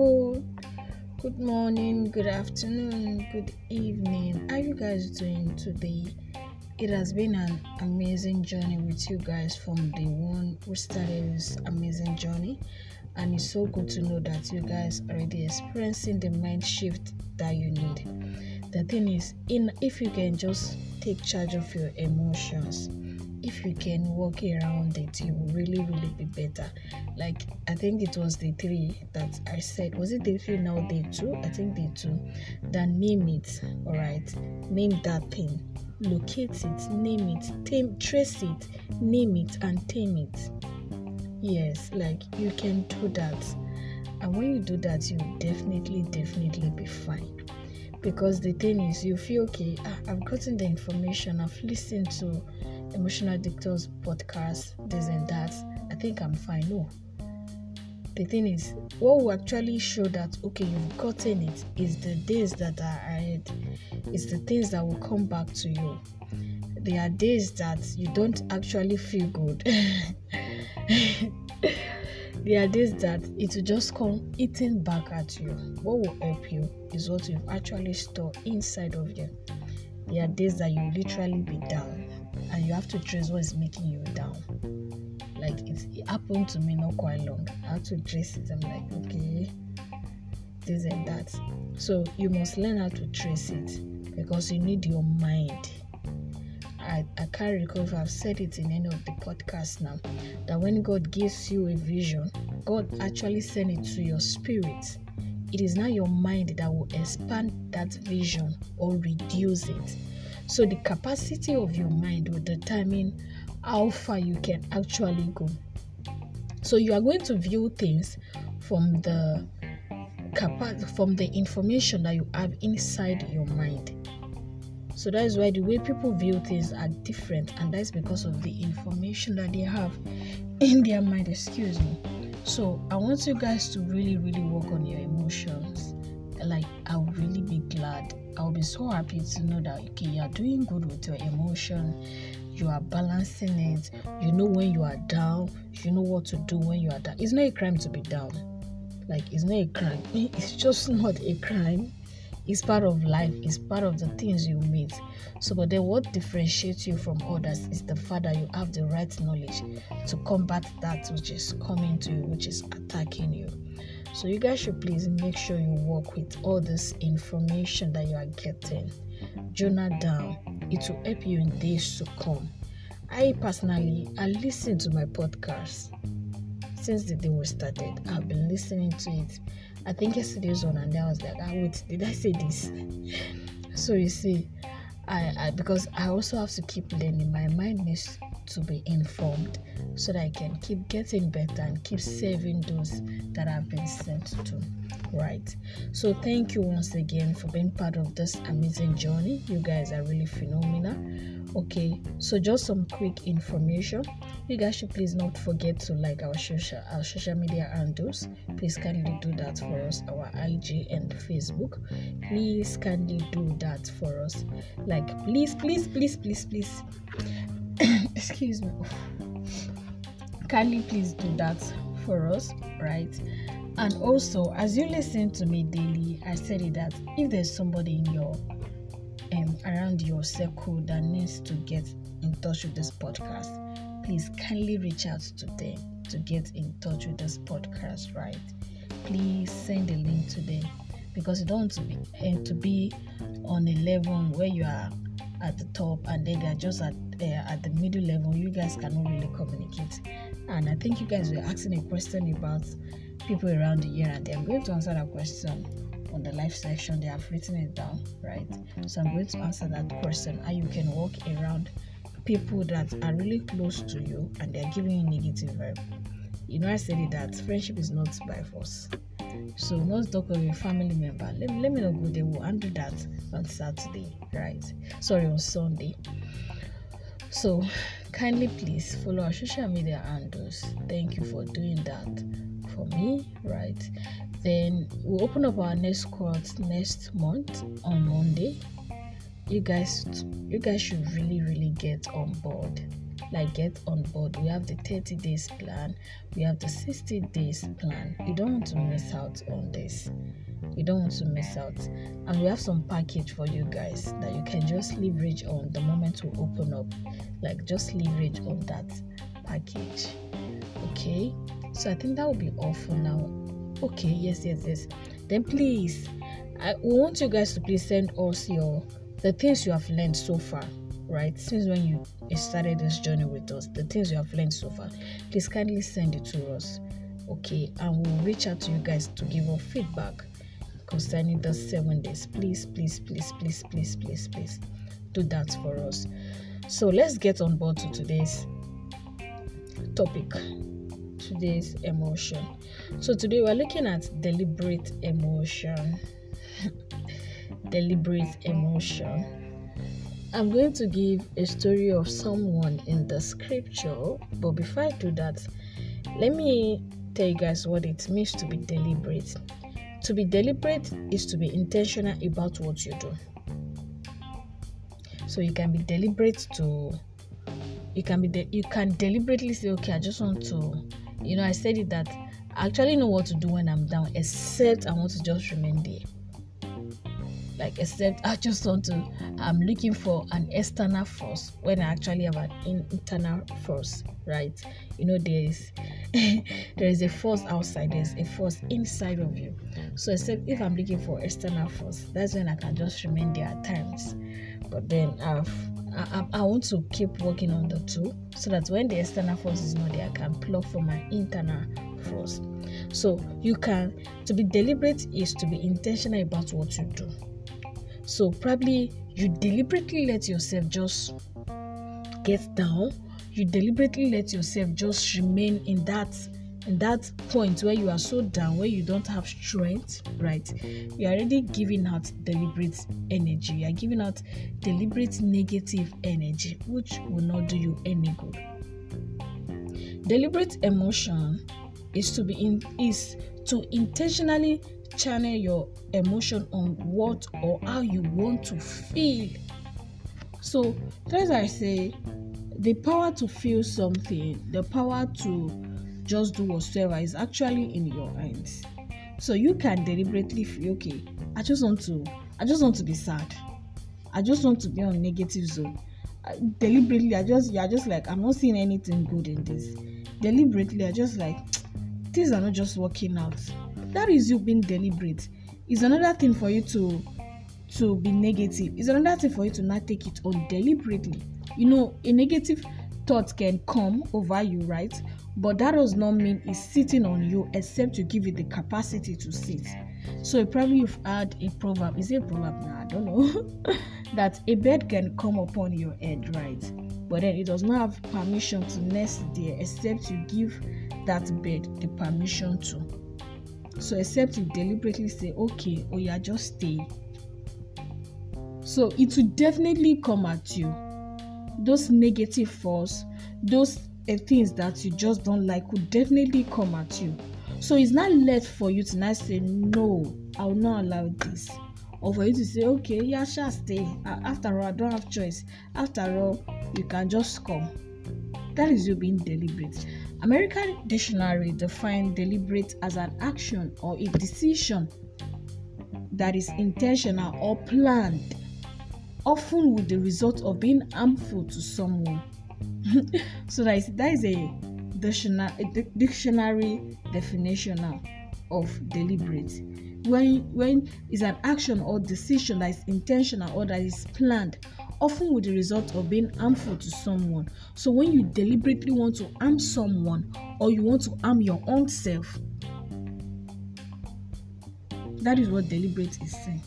people. Good morning, good afternoon, good evening. How you guys doing today? It has been an amazing journey with you guys from the one who started this amazing journey, and it's so good to know that you guys are already experiencing the mind shift that you need. The thing is, in if you can just take charge of your emotions if you can walk around it you will really really be better. Like i think it was the three that i said was it day three now day two? I think day two. Then name it all right name that thing. Locate it name it tame trace it name it and tame it. Yes like you can do that. And when you do that you definitely definitely be fine. Because the thing is you feel okay ah, i've gotten the information i've listened to emotional dictators podcast this and that. I think i'm fine no. The thing is what will actually show that okay you've gotten it is the days that are ahead. It's the things that will come back to you. There are days that you don't actually feel good. There are days that it will just come eating back at you. What will help you is what you've actually stored inside of you. There are days that you literally be down and you have to trace what is making you down. Like it, it happened to me not quite long. I had to trace it. I'm like, okay, this and that. So you must learn how to trace it because you need your mind I, I can't recall if I've said it in any of the podcasts now that when God gives you a vision, God actually sends it to your spirit. It is not your mind that will expand that vision or reduce it. So the capacity of your mind will determine how far you can actually go. So you are going to view things from the from the information that you have inside your mind so that is why the way people view things are different, and that's because of the information that they have in their mind. Excuse me. So I want you guys to really, really work on your emotions. Like I'll really be glad. I'll be so happy to know that okay, you are doing good with your emotion. You are balancing it. You know when you are down. You know what to do when you are down. It's not a crime to be down. Like it's not a crime. It's just not a crime it's part of life it's part of the things you meet so but then what differentiates you from others is the fact that you have the right knowledge to combat that which is coming to you which is attacking you so you guys should please make sure you work with all this information that you are getting. Journal down. It will help you in days to come. I personally i listen to my podcast. Since the day we started i've been listening to it. I think yesterday's one, and I was like, ah, wait, did I say this? so you see, I, I because I also have to keep learning. My mind needs to be informed so that I can keep getting better and keep saving those that I've been sent to. Right. So thank you once again for being part of this amazing journey. You guys are really phenomenal. Okay, so just some quick information you guys should please not forget to like our social our social media handles please kindly do that for us our ig and facebook please kindly do that for us like please please please please please excuse me kindly please do that for us right and also as you listen to me daily i said it that if there's somebody in your um, around your circle that needs to get in touch with this podcast please kindly reach out to them to get in touch with this podcast, right? Please send the link to them because you don't want to be eh, to be on a level where you are at the top and then they're just at uh, at the middle level. You guys cannot really communicate. And I think you guys were asking a question about people around the year, and I'm going to answer that question on the live section. They have written it down, right? So I'm going to answer that question. How you can walk around people that are really close to you and they're giving you negative vibe. You know, I said it that friendship is not by force. So not talk of a family member. Let, let me not go there. We'll undo that on Saturday, right? Sorry, on Sunday. So kindly please follow our social media handles. Thank you for doing that for me, right? Then we'll open up our next course next month on Monday you guys you guys should really really get on board like get on board we have the 30 days plan we have the 60 days plan. You don't want to miss out on this. You don't want to miss out. And we have some package for you guys that you can just leverage on the moment we open up. Like just leverage on that package. Okay? So i think that will be all for now. Okay yes yes yes. Then please i want you guys to please send us your the things you have learned so far right? Since when you started this journey with us the things you have learned so far please kindly send it to us okay? And we'll reach out to you guys to give us feedback concerning the seven days. Please please please please please please please do that for us. So let's get on board to today's topic today's emotion. So today we're looking at deliberate emotion. Deliberate emotion I'm going to give a story of someone in the scripture, but before I do that, let me tell you guys what it means to be deliberate. To be deliberate is to be intentional about what you do. So you can be deliberate to you can be de- you can deliberately say, okay, I just want to, you know, I said it that I actually know what to do when I'm down, except I want to just remain there like except I just want to I'm looking for an external force when I actually have an internal force, right? You know, there's there is a force outside, there's a force inside of you. So except if I'm looking for external force, that's when I can just remain there at times. But then I've I, I, want to keep working on the two so that when the external force is not there, I can plug for my internal force. So you can to be deliberate is to be intentional about what you do. So probably you deliberately let yourself just get down. You deliberately let yourself just remain in that in that point where you are so down, where you don't have strength, right? You're already giving out deliberate energy. You're giving out deliberate negative energy, which will not do you any good. Deliberate emotion is to be in is to intentionally channel your emotion on what or how you want to feel. So, as I say, the power to feel something, the power to just do whatsoever is actually in your hands. So you can deliberately feel okay. I just want to. I just want to be sad. I just want to be on negative zone. I, deliberately, I just you're just like I'm not seeing anything good in this. Deliberately, I just like things are not just working out that is you being deliberate. Is another thing for you to to be negative. Is another thing for you to not take it on deliberately. You know a negative thought can come over you right? But that does not mean it's sitting on you except to give it the capacity to sit. So probably you've had a proverb. Is it a proverb? Now i don't know. That a bed can come upon your head right? But then it does not have permission to nest there except you give that bed the permission to so except you deliberately say, okay, or yeah, just stay. So it will definitely come at you. Those negative force, those uh, things that you just don't like will definitely come at you. So it's not left for you to not say, no, I will not allow this. Or for you to say, okay, yeah, shall stay. After all, I don't have choice. After all, you can just come. That is you being deliberate. American Dictionary defines deliberate as an action or a decision that is intentional or planned, often with the result of being harmful to someone. so that is, that is a dictionary, a dictionary definition of deliberate. When when is an action or decision that is intentional or that is planned often with the result of being harmful to someone. So when you deliberately want to harm someone or you want to harm your own self, that is what deliberate is saying.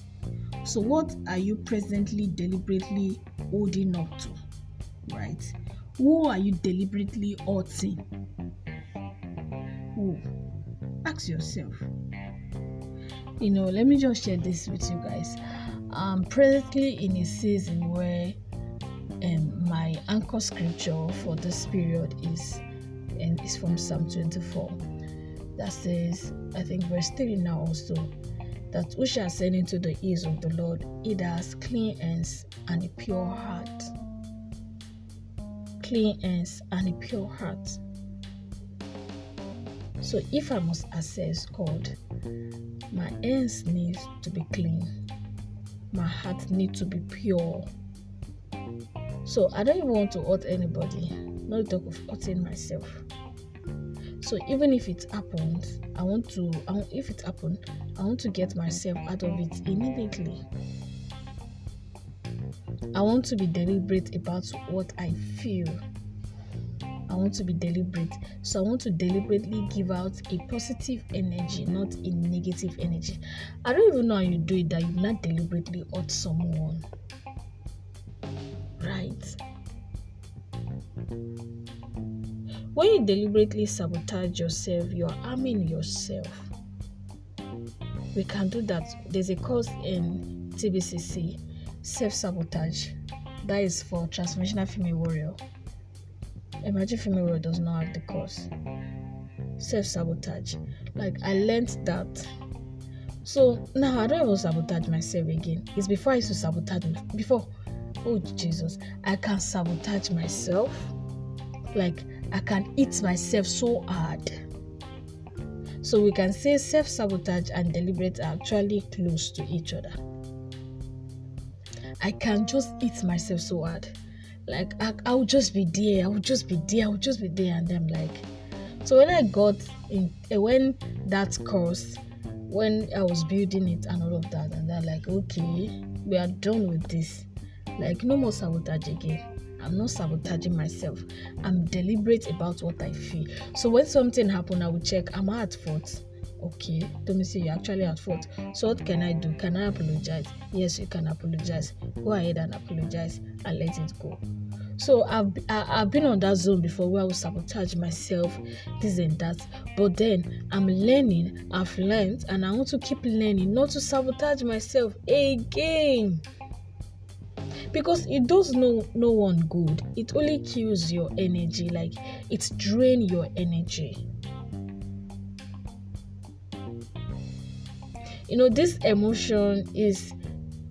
So what are you presently deliberately holding up to? Right? Who are you deliberately hurting? Who? Ask yourself. You know, let me just share this with you guys. I'm presently in a season where um, my anchor scripture for this period is and is from Psalm 24 that says, I think verse 3 now also, that we shall send into the ears of the Lord, it has clean hands and a pure heart. clean hands and a pure heart. So if I must access God, my hands need to be clean. My heart need to be pure. So I don't even want to hurt anybody, not talk of hurting myself. So even if it happens, I want to. I want, if it happened, I want to get myself out of it immediately. I want to be deliberate about what I feel. I want to be deliberate. So I want to deliberately give out a positive energy, not a negative energy. I don't even know how you do it that you not deliberately hurt someone. Right? When you deliberately sabotage yourself, you're harming yourself. We can do that. There's a course in TBCC, self sabotage. That is for transformational female warrior. Imagine female warrior does not have the course. Self sabotage. Like I learned that. So now I don't even sabotage myself again. It's before I used to sabotage me. Before, oh Jesus, I can sabotage myself. Like I can eat myself so hard. So we can say self sabotage and deliberate are actually close to each other. I can just eat myself so hard. Like I, I will just be there, I would just be there, I would just be there, and I'm like, so when I got in, eh, when that course, when I was building it and all of that, and they're like, okay, we are done with this. Like no more sabotage again. I'm not sabotaging myself. I'm deliberate about what I feel. So when something happen, I will check. Am I at fault? Okay, see. You're actually at fault. So what can I do? Can I apologize? Yes, you can apologize. Go ahead and apologize and let it go. So I've I, have i have been on that zone before where I will sabotage myself, this and that. But then I'm learning. I've learned, and I want to keep learning not to sabotage myself again because it does no no one good it only kills your energy like it drain your energy you know this emotion is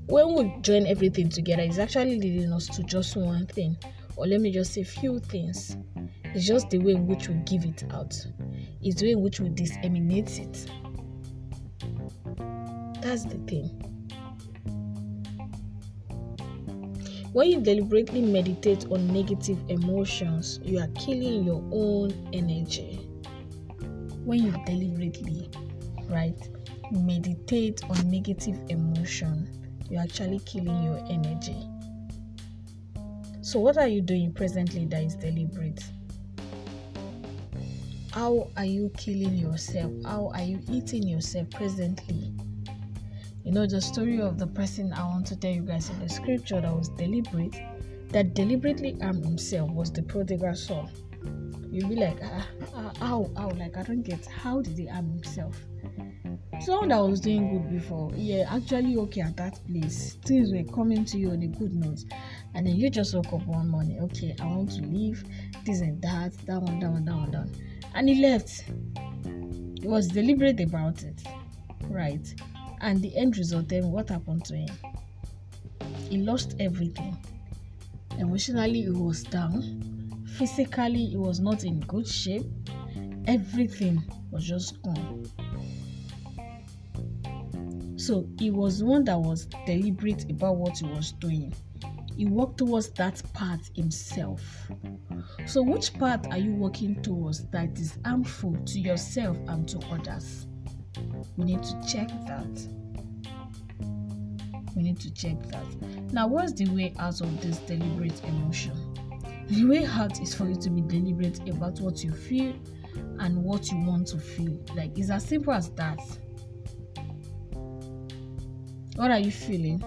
when we join everything together it's actually leading us to just one thing. Or let me just say few things. It's just the way in which we give it out. It's the way in which we disseminate it. That's the thing. When you deliberately meditate on negative emotions, you are killing your own energy. When you deliberately, right, meditate on negative emotion, you're actually killing your energy. So, what are you doing presently that is deliberate? How are you killing yourself? How are you eating yourself presently? You know, the story of the person I want to tell you guys in the scripture that was deliberate, that deliberately harmed himself was the prodigal son. You'll be like, ah, ah, how, how, like, I don't get, how did he harm himself? Someone that was doing good before, yeah, actually okay at that place. Things were coming to you on a good note, and then you just woke up one morning, okay, I want to leave, this and that, that one, that one, that one, that one. And he left. He was deliberate about it, right? And the end result then, what happened to him? He lost everything. Emotionally, he was down. Physically, he was not in good shape. Everything was just gone. So he was one that was deliberate about what he was doing. He worked towards that path himself. So, which path are you working towards that is harmful to yourself and to others? We need to check that. We need to check that. Now, what's the way out of this deliberate emotion? The way out is for you to be deliberate about what you feel and what you want to feel. Like, it's as simple as that. What are you feeling?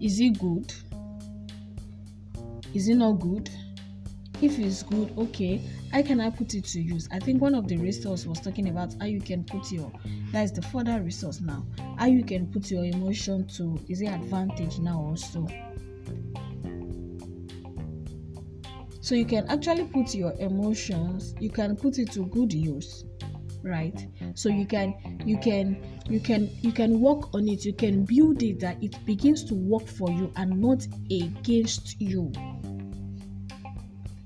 Is it good? Is it not good? If it's good, okay, how can I put it to use? I think one of the resources was talking about how you can put your that is the further resource now. How you can put your emotion to is it advantage now also? So you can actually put your emotions, you can put it to good use right so you can you can you can you can work on it you can build it that it begins to work for you and not against you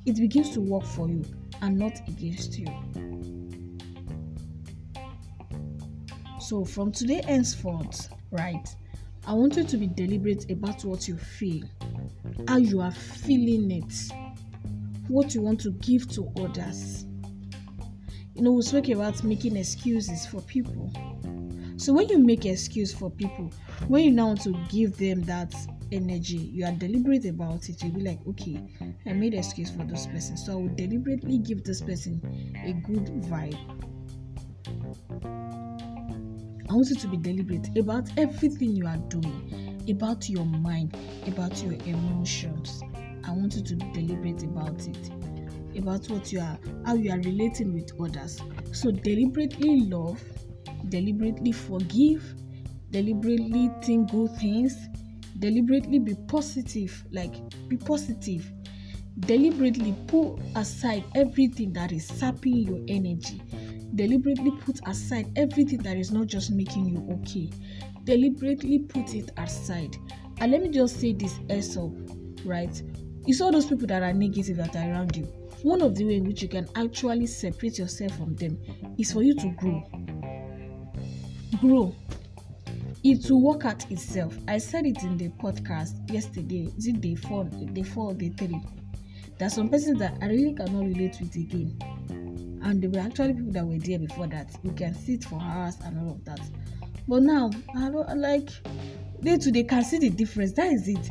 it begins to work for you and not against you. So, from today henceforth, right, I want you to be deliberate about what you feel, how you are feeling it, what you want to give to others. You know, we spoke about making excuses for people. So when you make excuse for people, when you now want to give them that energy, you are deliberate about it. You'll be like, okay, I made excuse for this person, so I will deliberately give this person a good vibe. I want you to be deliberate about everything you are doing, about your mind, about your emotions. I want you to be deliberate about it, about what you are, how you are relating with others. So deliberately love, deliberately forgive, deliberately think good things, deliberately be positive, like be positive. Deliberately put aside everything that is sapping your energy deliberately put aside everything that is not just making you okay. Deliberately put it aside. And let me just say this up, right? It's all those people that are negative that are around you. One of the ways in which you can actually separate yourself from them is for you to grow. Grow. It will work out itself. I said it in the podcast yesterday. Is it day four, day four, day three? There are some persons that I really cannot relate with again and there were actually people that were there before that you can sit for hours and all of that but now i don't like day to day can see the difference that is it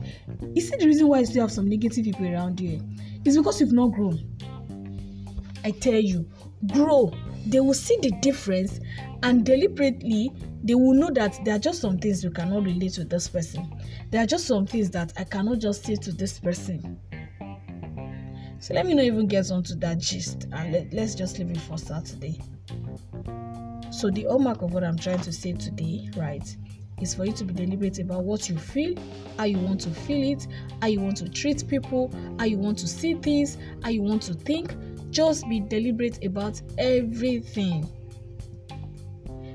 you see the reason why you still have some negative people around you is because you've not grown i tell you grow they will see the difference and deliberately they will know that there are just some things you cannot relate with this person there are just some things that i cannot just say to this person so let me not even get onto that gist and let, let's just leave it for Saturday. So the hallmark of what I'm trying to say today, right, is for you to be deliberate about what you feel, how you want to feel it, how you want to treat people, how you want to see things, how you want to think. Just be deliberate about everything.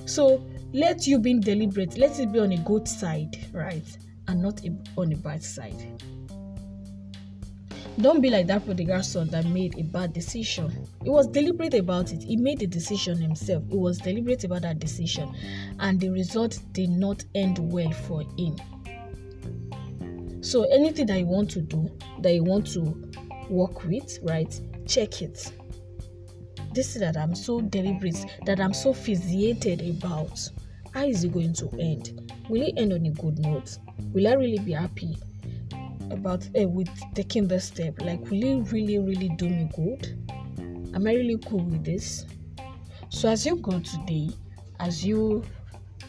So let you being deliberate, let it be on a good side, right, and not on a bad side. Don't be like that prodigal son that made a bad decision. He was deliberate about it. He made the decision himself. He was deliberate about that decision, and the result did not end well for him. So, anything that you want to do, that you want to work with, right? Check it. This is that I'm so deliberate, that I'm so fixated about. How is it going to end? Will it end on a good note? Will I really be happy? about uh, with taking this step like will it really really do me good am i really cool with this so as you go today as you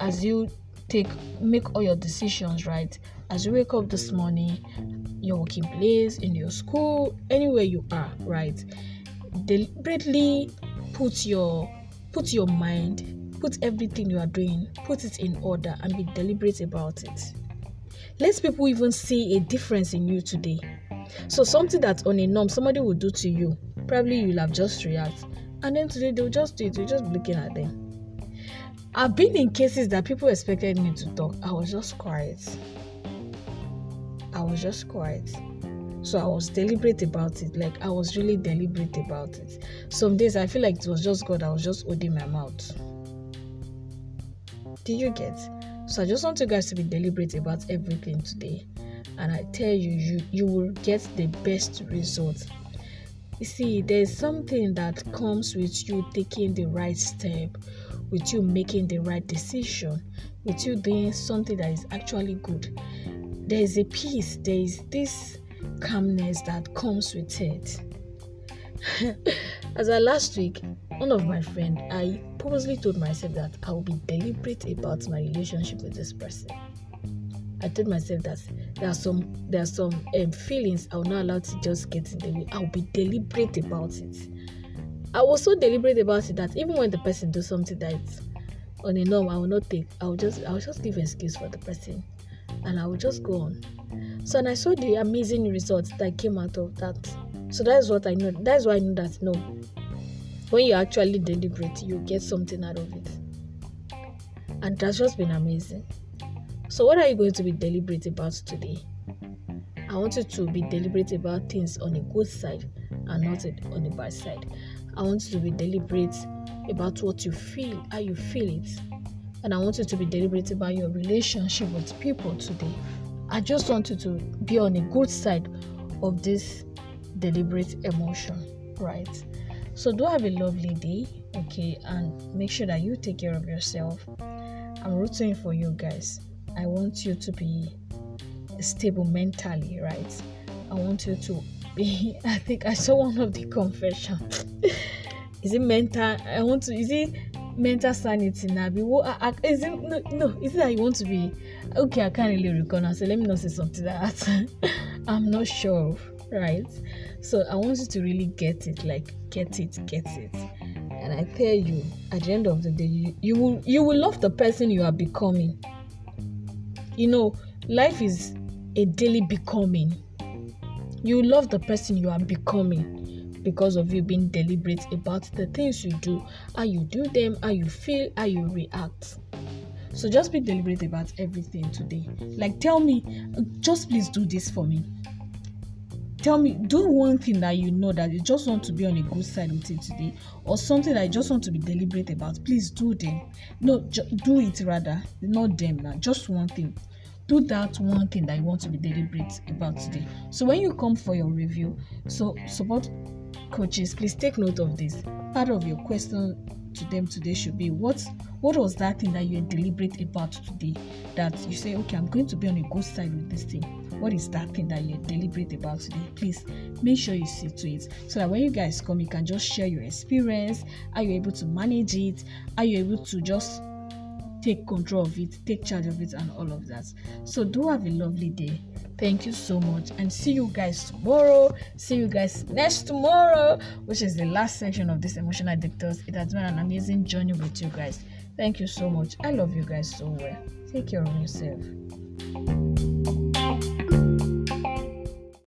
as you take make all your decisions right as you wake up this morning your working place in your school anywhere you are right deliberately put your put your mind put everything you are doing put it in order and be deliberate about it let people even see a difference in you today. So something that on a norm somebody will do to you, probably you'll have just react. And then today they'll just do it, you're just looking at them. I've been in cases that people expected me to talk. I was just quiet. I was just quiet. So I was deliberate about it. Like I was really deliberate about it. Some days I feel like it was just God. I was just holding my mouth. Did you get? So I just want you guys to be deliberate about everything today. And I tell you, you you will get the best result. You see, there's something that comes with you taking the right step, with you making the right decision, with you doing something that is actually good. There is a peace, there is this calmness that comes with it. As I last week, one of my friend, I purposely told myself that I will be deliberate about my relationship with this person. I told myself that there are some there are some um, feelings I will not allow to just get in the way. I will be deliberate about it. I was so deliberate about it that even when the person does something that on a norm I will not take, I will just I will just give an excuse for the person, and I will just go on. So and I saw the amazing results that came out of that. So that's what I know. That's why I know that no, when you actually deliberate, you get something out of it. And that's just been amazing. So, what are you going to be deliberate about today? I want you to be deliberate about things on a good side and not on the bad side. I want you to be deliberate about what you feel, how you feel it. And I want you to be deliberate about your relationship with people today. I just want you to be on a good side of this deliberate emotion, right? So do have a lovely day, okay? And make sure that you take care of yourself. I'm rooting for you guys. I want you to be stable mentally, right? I want you to be. I think I saw one of the confession. is it mental? I want to. Is it mental sanity now? Is it no? No. Is it that you want to be? Okay, I can't really recall. So let me not say something that. I'm not sure, right? So I want you to really get it. Like get it, get it. And I tell you, at the end of the day, you, you will you will love the person you are becoming. You know, life is a daily becoming. You love the person you are becoming because of you being deliberate about the things you do, how you do them, how you feel, how you react. So just be deliberate about everything today. Like, tell me, just please do this for me. Tell me, do one thing that you know that you just want to be on a good side with it today, or something that you just want to be deliberate about. Please do them. No, ju- do it rather, not them now. Just one thing do that one thing that you want to be deliberate about today. So when you come for your review, so support coaches, please take note of this. Part of your question to them today should be what what was that thing that you're deliberate about today that you say okay i'm going to be on a good side with this thing? What is that thing that you're deliberate about today? Please make sure you see to it. So that when you guys come you can just share your experience. Are you able to manage it? Are you able to just take control of it, take charge of it, and all of that. So, do have a lovely day. Thank you so much, and see you guys tomorrow. See you guys next tomorrow, which is the last section of this emotional dictators. It has been an amazing journey with you guys. Thank you so much. I love you guys so well. Take care of yourself.